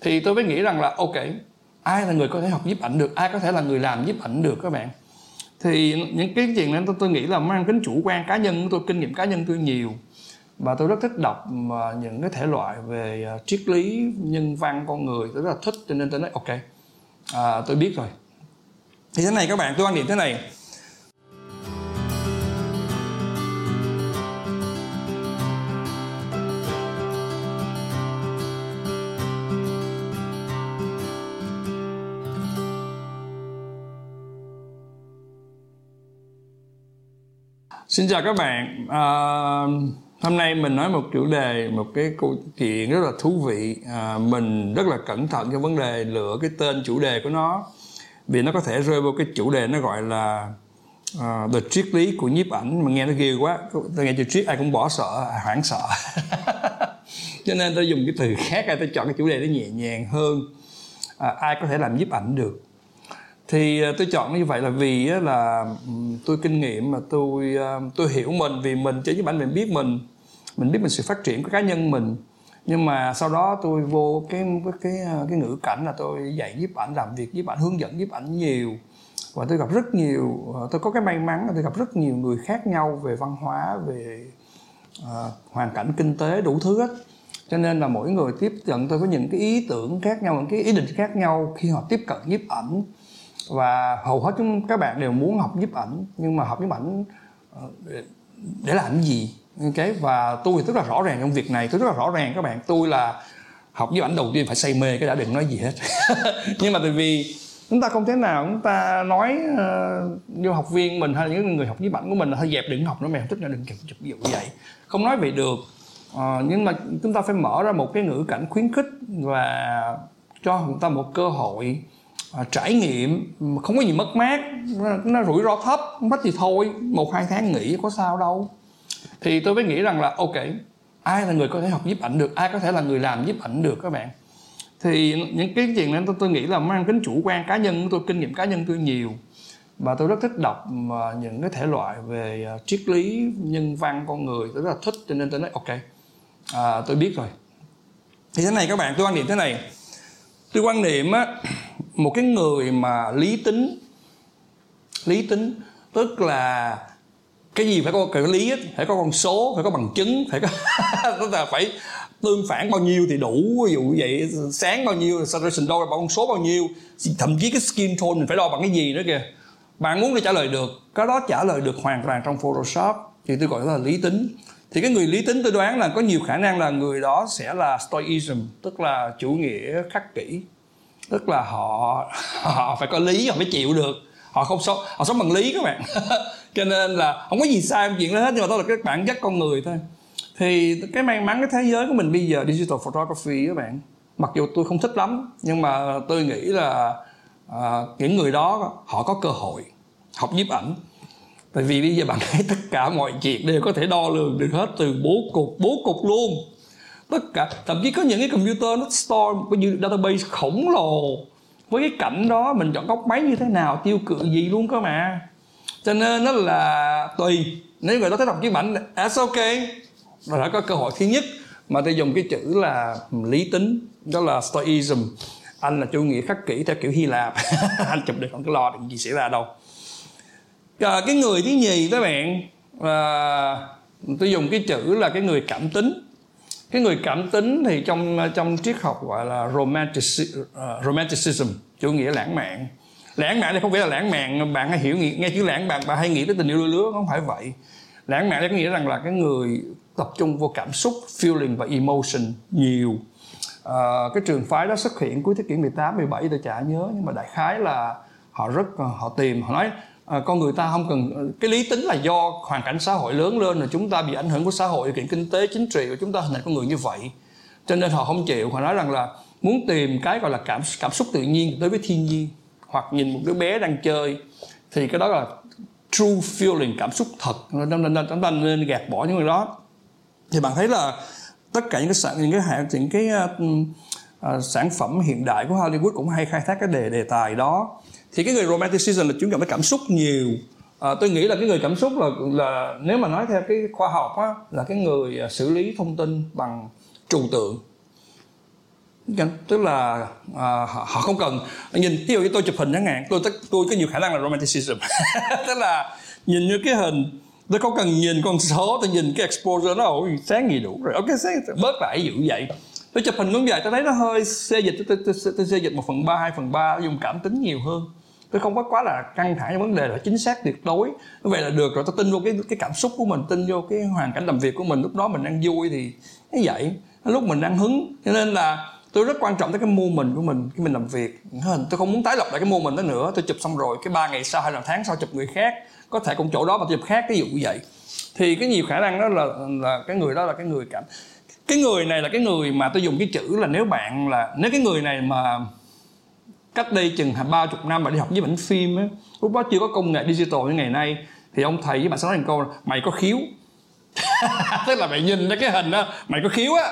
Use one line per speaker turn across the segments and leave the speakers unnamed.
thì tôi mới nghĩ rằng là ok ai là người có thể học nhiếp ảnh được? Ai có thể là người làm nhiếp ảnh được các bạn? Thì những cái chuyện này tôi, tôi nghĩ là mang tính chủ quan cá nhân tôi kinh nghiệm cá nhân tôi nhiều. Và tôi rất thích đọc à, những cái thể loại về à, triết lý nhân văn con người. Tôi rất là thích cho nên tôi nói ok à, tôi biết rồi. Thì thế này các bạn tôi quan điểm thế này. Xin chào các bạn. À, hôm nay mình nói một chủ đề, một cái câu chuyện rất là thú vị. À, mình rất là cẩn thận trong vấn đề lựa cái tên chủ đề của nó, vì nó có thể rơi vào cái chủ đề nó gọi là uh, the triết lý của nhiếp ảnh mà nghe nó ghê quá. Tôi nghe chữ triết ai cũng bỏ sợ, hoảng sợ. Cho nên tôi dùng cái từ khác, tôi chọn cái chủ đề nó nhẹ nhàng hơn. À, ai có thể làm nhiếp ảnh được thì ờ, tôi chọn như vậy là vì là ừ, tôi kinh nghiệm mà tôi ờ, tôi hiểu mình vì mình chơi với bản mình biết mình mình biết mình sự phát triển của cá nhân mình. Nhưng mà sau đó tôi vô cái cái cái, ờ, cái ngữ cảnh là tôi dạy giúp ảnh làm việc giúp ảnh hướng dẫn giúp ảnh nhiều. Và tôi gặp rất nhiều tôi có cái may mắn là tôi gặp rất nhiều người khác nhau về văn hóa về uh, hoàn cảnh kinh tế đủ thứ hết. Cho nên là mỗi người tiếp cận tôi có những cái ý tưởng khác nhau những cái ý định khác nhau khi họ tiếp cận giúp ảnh và hầu hết chúng các bạn đều muốn học nhiếp ảnh nhưng mà học nhiếp ảnh ờ, để làm gì? Cái và tôi rất là rõ ràng trong việc này tôi rất là rõ ràng các bạn. Tôi là học nhiếp ảnh đầu tiên phải say mê cái đã đừng nói gì hết. Nhưng mà tại vì chúng ta không thể nào chúng ta nói ờ, uh, như học viên mình hay những người học nhiếp ảnh của mình là hơi dẹp đừng học nữa mày không thích nữa đừng chụp chụp ví dụ như vậy. Không nói vậy được. Uh, nhưng mà chúng ta phải mở ra một cái ngữ cảnh khuyến khích và cho chúng ta một cơ hội à, trải nghiệm không có gì mất mát nó rủi ro thấp mất thì thôi một hai tháng nghỉ có sao đâu. Thì tôi mới nghĩ rằng là ok ai là người có thể học nhiếp ảnh được ai có thể là người làm nhiếp ảnh được các bạn? Thì những cái chuyện này tôi, tôi nghĩ là mang tính chủ quan cá nhân tôi kinh nghiệm cá nhân tôi nhiều. Và tôi rất thích đọc à, những cái thể loại về à, triết lý nhân văn con người. Tôi rất là thích cho nên tôi nói ok à, tôi biết rồi. Thì thế này các bạn tôi quan điểm thế này tôi quan niệm á một cái người mà lý tính lý tính tức là cái gì phải có cái lý ấy, phải có con số phải có bằng chứng phải có tức là phải tương phản bao nhiêu thì đủ ví dụ vậy sáng bao nhiêu saturation đo bằng con số bao nhiêu thậm chí cái skin tone mình phải đo bằng cái gì nữa kìa. Bạn muốn để trả lời được cái đó trả lời được hoàn toàn trong photoshop thì tôi gọi là lý tính thì cái người lý tính tôi đoán là có nhiều khả năng là người đó sẽ là stoicism tức là chủ nghĩa khắc kỷ. Tức là họ họ phải có lý họ mới chịu được. Họ không sống họ sống bằng lý các bạn. Cho nên là không có gì sai chuyện đó hết nhưng mà đó là cái bản chất con người thôi. Thì cái may mắn cái thế giới của mình bây giờ digital photography các bạn mặc dù tôi không thích lắm nhưng mà tôi nghĩ là à, những người đó họ có cơ hội học nhiếp ảnh tại vì bây giờ bạn thấy tất cả mọi chuyện đều có thể đo lường được hết từ bố cục bố cục luôn. Tất cả, thậm chí có những cái computer nó store một cái database khổng lồ. Với cái cảnh đó, mình chọn góc máy như thế nào, tiêu cự gì luôn cơ mà. Cho nên nó là tùy. Nếu người đó thấy đọc chiếc bản that's à, ok? Và đã có cơ hội thứ nhất mà tôi dùng cái chữ là lý tính, đó là stoicism. Anh là chủ nghĩa khắc kỷ theo kiểu hy lạp. Anh chụp được không có lo được gì xảy ra đâu à, cái người thứ nhì các bạn à, tôi dùng cái chữ là cái người cảm tính. Cái người cảm tính thì trong trong triết học gọi là romanticism, uh, ờ, romanticism chủ nghĩa lãng mạn. Lãng mạn thì không phải là lãng mạn bạn hay hiểu nghe chữ lãng mạn bạn hay nghĩ tới tình yêu đôi lứa không phải vậy. Lãng mạn có nghĩa rằng là cái người tập trung vô cảm xúc feeling và emotion nhiều. À, cái trường phái đó xuất hiện cuối thế kỷ 18 17 tôi chả nhớ nhưng mà đại khái là họ rất họ tìm họ nói à, con người ta không cần ờ, cái lý tính là do hoàn cảnh xã hội lớn lên là chúng ta bị ảnh hưởng của xã hội điều kiện kinh tế chính trị của chúng ta hình thành con người như vậy. Cho nên họ không chịu họ nói rằng là muốn tìm cái gọi là cảm cảm xúc tự nhiên tới với thiên nhiên hoặc nhìn một đứa bé đang chơi thì cái đó là true feeling cảm xúc thật. Nên nên chúng ta nên gạt bỏ những cái đó. Thì bạn thấy là tất cả những cái sản những cái hạn những cái uh, uh, sản phẩm hiện đại của Hollywood cũng hay khai thác cái đề đề tài đó thì cái người romanticism là chú trọng cái cảm xúc nhiều. À, tôi nghĩ là cái người cảm xúc là là nếu mà nói theo cái khoa học á là cái người à, xử lý thông tin bằng trừu tượng. Tức là à, họ, họ không cần. Nhìn ví dụ như tôi chụp hình chẳng hạn tôi tôi có nhiều khả năng là romanticism. Tức là nhìn như cái hình tôi không cần nhìn con số tôi nhìn cái exposure nó ổn sáng gì đủ rồi. Ok sáng bớt lại dữ vậy. Tôi chụp hình cũng vậy tôi thấy nó hơi xê dịch tôi, tôi, tôi, tôi xê dịch một phần ba hai phần ba dùng cảm tính nhiều hơn tôi không có quá là căng thẳng trong vấn đề là chính xác tuyệt đối. Như vậy là được rồi tôi tin vô cái cái cảm xúc của mình, tin vô cái hoàn cảnh làm việc của mình. Lúc đó mình đang vui thì như vậy. Lúc mình đang hứng. Cho nên là tôi rất quan trọng tới cái mô mình của mình khi mình làm việc. Tôi không muốn tái lập lại cái mô mình đó nữa. Tôi chụp xong rồi, cái ba ngày sau hay là tháng sau chụp người khác. Có thể cũng chỗ đó mà chụp khác, ví dụ như vậy. Thì cái nhiều khả năng đó là là cái người đó là cái người cảm, cái người này là cái người mà tôi dùng cái chữ là nếu bạn là, nếu cái người này mà cách đây chừng ba chục năm bạn đi học với ảnh phim á lúc đó chưa có công nghệ digital như ngày nay thì ông thầy với bạn sẽ nói thành câu là mày có khiếu. Tức là mày nhìn cái hình đó mày có khiếu á.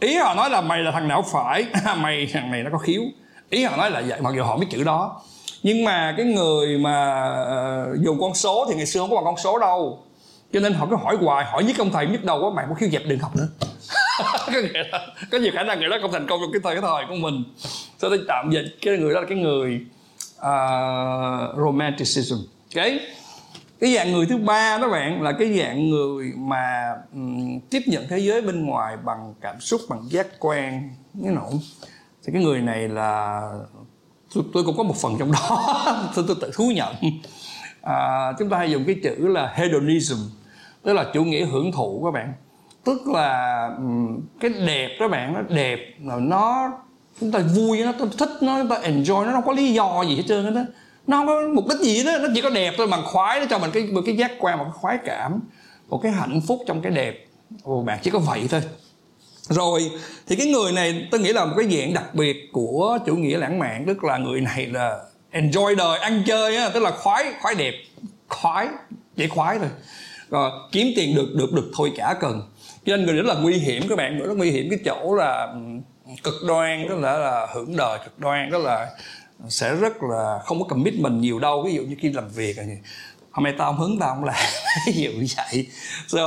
Ý họ nói là mày là thằng não phải? Mày thằng này nó có khiếu. Ý họ nói là vậy mặc dù họ biết chữ đó. Nhưng mà cái người mà uh, dùng con số thì ngày xưa không có bằng con số đâu. Cho nên họ cứ hỏi hoài hỏi với công thầy biết đâu á mày có khiếu dẹp đừng học nữa. Có nghĩa là có nhiều khả năng người đó không thành công trong cái thời cái thời của mình cho nên tạm dịch cái người đó là cái người uh, romanticism cái cái dạng người thứ ba đó bạn là cái dạng người mà um, tiếp nhận thế giới bên ngoài bằng cảm xúc bằng giác quan cái nổ thì cái người này là tôi, tôi cũng có một phần trong đó tôi, tôi tự thú nhận. À, chúng ta hay dùng cái chữ là hedonism tức là chủ nghĩa hưởng thụ các bạn. Tức là cái đẹp đó bạn nó đẹp là nó chúng ta vui nó thích nó chúng ta enjoy nó không có lý do gì hết trơn á nó không có mục đích gì đó nó chỉ có đẹp thôi bằng khoái nó cho mình cái một cái giác quan một cái khoái cảm một cái hạnh phúc trong cái đẹp. Ồ, bạn chỉ có vậy thôi. Rồi thì cái người này tôi nghĩ là một cái dạng đặc biệt của chủ nghĩa lãng mạn tức là người này là enjoy đời ăn chơi á tức là khoái khoái đẹp. Khoái chỉ khoái thôi. Rồi kiếm tiền được được được thôi cả cần. Cho nên người đó là nguy hiểm các bạn rất nguy hiểm cái chỗ là cực đoan tức là là hưởng đời cực đoan đó là sẽ rất là không có commitment nhiều đâu. Ví dụ như khi làm việc này hôm nay tao không hứng tao không làm. Ví dụ như vậy. So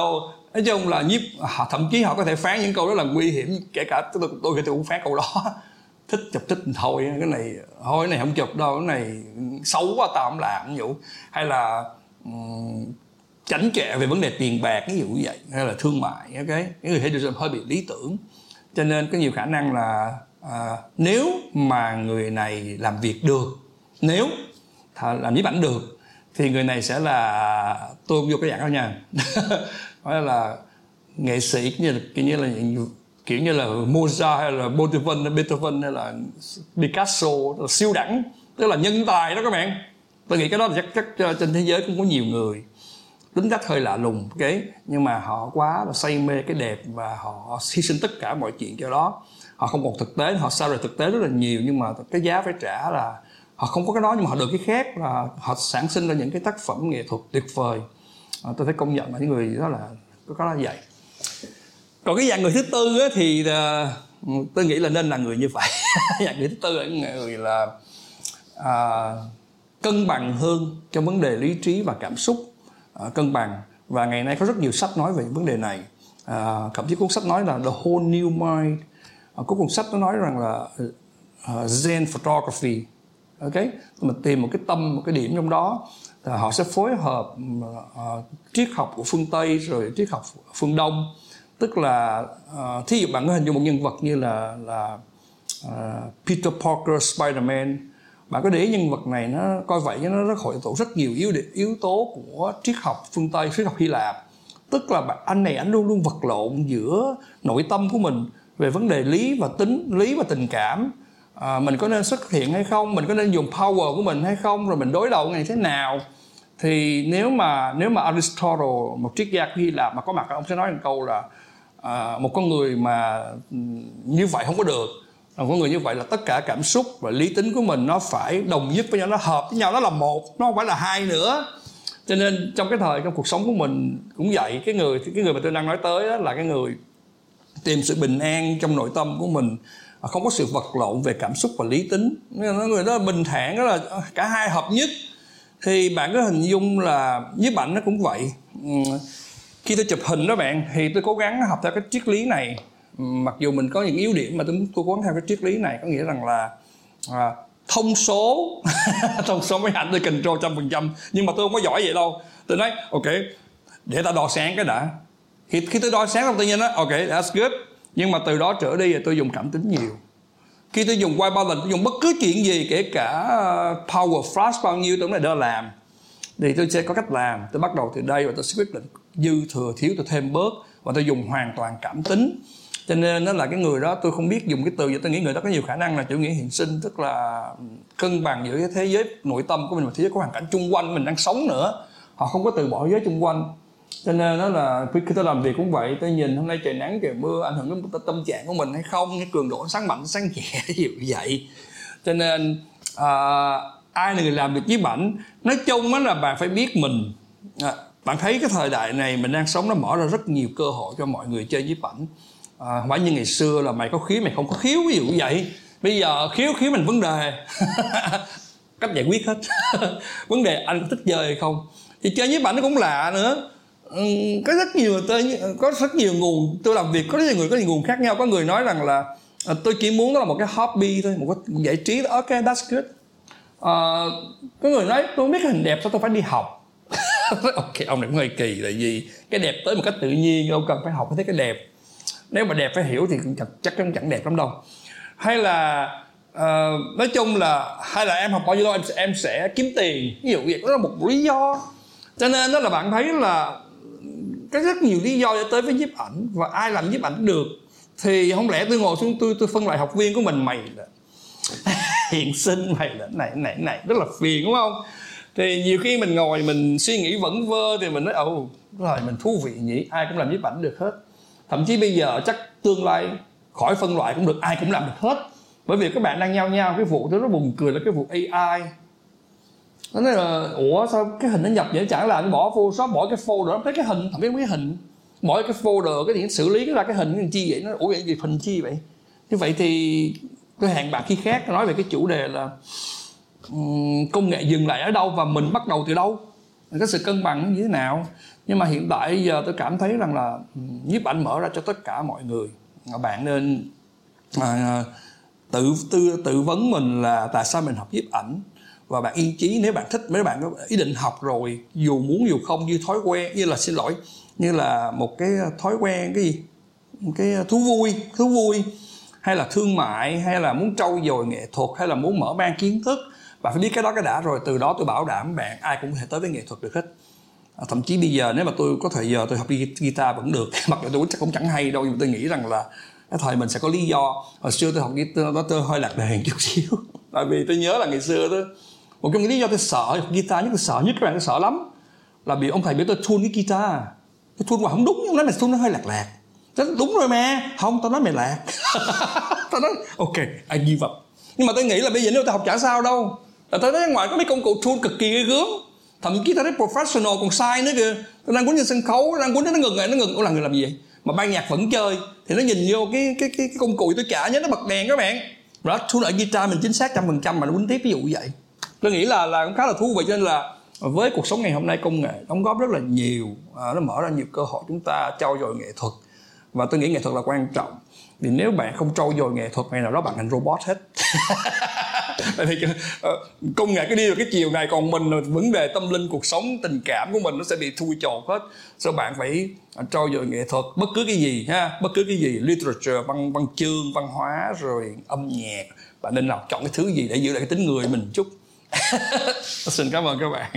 nói chung là nhiếp họ thậm chí họ có thể phán những câu rất là nguy hiểm kể cả tôi tôi, tôi cũng phán câu đó. Thích chụp thích thôi cái này thôi cái này không chụp đâu cái này xấu quá tao không làm ví dụ. Hay là um, tránh trệ về vấn đề tiền bạc ví dụ như vậy. Hay là thương mại ok? Cái người Hedison hơi bị lý tưởng cho nên có nhiều khả năng là à, nếu mà người này làm việc được nếu làm nhiếp ảnh được thì người này sẽ là tôi vô cái dạng đó nha. Nói là nghệ sĩ như là kiểu như là kiểu như là Mozart hay là Beethoven Beethoven hay là Picasso là siêu đẳng tức là nhân tài đó các bạn. Tôi nghĩ cái đó là chắc chắc trên thế giới cũng có nhiều người tính cách hơi lạ lùng cái nhưng mà họ quá là say mê cái đẹp và họ hy sinh tất cả mọi chuyện cho đó. Họ không còn thực tế họ xa rời thực tế rất là nhiều nhưng mà cái giá phải trả là họ không có cái đó nhưng mà họ được cái khác là họ sản sinh ra những cái tác phẩm nghệ thuật tuyệt vời. À, tôi thấy công nhận là những người đó là có cái đó vậy. Còn cái dạng người thứ tư á, thì à, tôi nghĩ là nên là người như vậy. Dạng người thứ tư là người là à, cân bằng hơn trong vấn đề lý trí và cảm xúc uh, cân bằng. Và ngày nay có rất nhiều sách nói về vấn đề này. À, thậm chí cuốn sách nói là the whole new mind. À, có cuốn sách nó nói rằng là uh, Zen photography. Ok? Mình tìm một cái tâm một cái điểm trong đó. Là họ sẽ phối hợp uh, triết học của phương tây rồi triết học phương đông. Tức là uh, thí dụ bạn có hình dung một nhân vật như là là uh, Peter Parker Spider-Man bạn có để ý nhân vật này nó coi vậy nó rất hội tụ rất nhiều yếu yếu tố của triết học phương tây triết học hy lạp. Tức là anh này anh luôn luôn vật lộn giữa nội tâm của mình về vấn đề lý và tính lý và tình cảm. À, mình có nên xuất hiện hay không? Mình có nên dùng power của mình hay không? Rồi mình đối đầu ngày thế nào? Thì nếu mà nếu mà Aristotle một triết gia Hy Lạp mà có mặt ông sẽ nói một câu là à, một con người mà ừ, như vậy không có được còn con người như vậy là tất cả cảm xúc và lý tính của mình nó phải đồng nhất với nhau, nó hợp với nhau, nó là một, nó không phải là hai nữa. Cho nên trong cái thời, trong cuộc sống của mình cũng vậy. Cái người cái người mà tôi đang nói tới đó là cái người tìm sự bình an trong nội tâm của mình à, không có sự vật lộn về cảm xúc và lý tính. Người đó bình thản, đó là à, cả hai hợp nhất. Thì bạn có hình dung là với ảnh nó cũng vậy. Khi tôi chụp hình đó bạn, thì tôi cố gắng học theo cái triết lý này mặc dù mình có những yếu điểm mà tôi tôi quán theo cái triết lý này có nghĩa rằng là à, thông số thông số máy ảnh tôi control trăm phần trăm nhưng mà tôi không có giỏi vậy đâu. Tôi nói ok để ta đo sáng cái đã. Khi khi tôi đo sáng tôi nhiên nói ok that's good. Nhưng mà từ đó trở đi thì tôi dùng cảm tính nhiều. Khi tôi dùng white balance tôi dùng bất cứ chuyện gì kể cả à, power flash bao nhiêu tôi này đỡ làm. Thì tôi sẽ có cách làm. Tôi bắt đầu từ đây và tôi sẽ quyết định dư thừa thiếu tôi thêm bớt và tôi dùng hoàn toàn cảm tính cho nên nó là cái người đó tôi không biết dùng cái từ vậy tôi nghĩ người đó có nhiều khả năng là chủ nghĩa hiện sinh tức là cân bằng giữa cái thế giới nội tâm của mình và thế giới có hoàn cảnh chung quanh mình đang sống nữa. Họ không có từ bỏ giới chung quanh. Cho nên nó là khi tôi làm việc cũng vậy tôi nhìn hôm nay trời nắng trời mưa ảnh hưởng đến tâm trạng của mình hay không cái cường độ sáng mạnh sáng nhẹ như vậy cho nên à, ai là người làm việc với bảnh nói chung á là bạn phải biết mình. À, bạn thấy cái thời đại này mình đang sống nó mở ra rất nhiều cơ hội cho mọi người chơi với bảnh à, không phải như ngày xưa là mày có khiếu mày không có khiếu ví dụ vậy. Bây giờ khiếu khiếu mình vấn đề. Cách giải quyết hết. Vấn đề anh có thích chơi hay không? Thì chơi với bạn nó cũng lạ nữa. Ừ, có rất nhiều tôi có rất nhiều nguồn. Tôi làm việc có rất nhiều người có nhiều nguồn khác nhau. Có người nói rằng là à, tôi chỉ muốn đó là một cái hobby thôi một cái giải trí đó. Ok that's good. À, có người nói tôi không biết hình đẹp sao tôi phải đi học. Ok ông này cũng hơi kỳ là gì cái đẹp tới một cách tự nhiên ông cần phải học mới thấy cái đẹp nếu mà đẹp phải hiểu thì chắc, chắc chắn chẳng đẹp lắm đâu. Hay là uh, nói chung là hay là em học bao nhiêu lâu em em sẽ kiếm tiền. Ví dụ vậy đó là một lý do. Cho nên đó là bạn thấy là có rất nhiều lý do để tới với nhiếp ảnh và ai làm nhiếp ảnh được thì không lẽ tôi ngồi xuống tôi tôi phân loại học viên của mình mày là hiện sinh mày là này này này rất là phiền đúng không? Thì nhiều khi mình ngồi mình suy nghĩ vẩn vơ thì mình nói ồ rồi mình thú vị nhỉ ai cũng làm nhiếp ảnh được hết thậm chí bây giờ chắc tương lai khỏi phân loại cũng được ai cũng làm được hết. Bởi vì các bạn đang nhau nhau cái vụ tôi nó buồn cười là cái vụ AI nó nói là ủa sao cái hình nó nhập vậy? Chẳng là anh bỏ photoshop bỏ cái folder thấy cái hình thậm chí cái hình. Bỏ cái folder cái điện xử lý ra cái hình cái chi vậy nó ủa vậy gì hình chi vậy? Như vậy thì tôi hẹn bạn khi khác nói về cái chủ đề là um, công nghệ dừng lại ở đâu và mình bắt đầu từ đâu? Cái sự cân bằng như thế nào? Nhưng mà hiện tại giờ tôi cảm thấy rằng là nhiếp ảnh mở ra cho tất cả mọi người. Bạn nên à, à, tự tư tự vấn mình là tại sao mình học nhiếp ảnh? Và bạn yên chí nếu bạn thích mấy bạn có ý định học rồi dù muốn dù không như thói quen như là xin lỗi như là một cái thói quen cái gì? Cái thú vui thú vui hay là thương mại hay là muốn trau dồi nghệ thuật hay là muốn mở mang kiến thức. Bạn phải biết cái đó cái đã rồi từ đó tôi bảo đảm bạn ai cũng có thể tới với nghệ thuật được hết à, thậm chí bây giờ nếu mà tôi có thời giờ tôi học guitar vẫn được mặc dù tôi chắc cũng chẳng hay đâu nhưng mà tôi nghĩ rằng là cái thời mình sẽ có lý do. Hồi xưa tôi học guitar đó tôi hơi lạc đề chút xíu. Tại vì tôi nhớ là ngày xưa tôi một trong những lý do tôi sợ học guitar nhất tôi sợ nhất các bạn tôi sợ lắm là bị ông thầy biết tôi thun cái guitar. Tôi thun mà không đúng nhưng nói mày thun nó hơi lạc lạc. Thế đúng rồi mẹ không tao nói mày lạc. Tao nói ok I give up. Nhưng mà tôi nghĩ là bây giờ nếu tao học chả sao đâu. Là tao thấy ngoài có mấy công cụ tool cực kỳ ghê gớm thậm chí tao thấy professional còn sai nữa kìa. Nó đang cuốn trên sân khấu đang cuốn nó ngừng lại nó ngừng. Ủa là người làm gì vậy? Mà ban nhạc vẫn chơi. Thì nó nhìn vô cái cái cái, cái công cụ tôi trả nhớ nó bật đèn các bạn. Đó thu lại guitar mình chính xác trăm phần trăm mà nó quýnh tiếp ví dụ vậy. Tôi nghĩ là là cũng khá là thú vị cho nên là với cuộc sống ngày hôm nay công nghệ đóng góp rất là nhiều à, nó mở ra nhiều cơ hội chúng ta trau dồi nghệ thuật. Và tôi nghĩ nghệ thuật là quan trọng vì nếu bạn không trau dồi nghệ thuật ngày nào đó bạn thành robot hết. Thì ờ, công nghệ cái đi vào cái chiều này còn mình là vấn đề tâm linh cuộc sống tình cảm của mình nó sẽ bị thui chột hết. So bạn phải trau dồi nghệ thuật bất cứ cái gì ha bất cứ cái gì literature văn văn chương văn hóa rồi âm nhạc. Bạn nên học chọn cái thứ gì để giữ lại cái tính người mình chút. Xin cảm ơn các bạn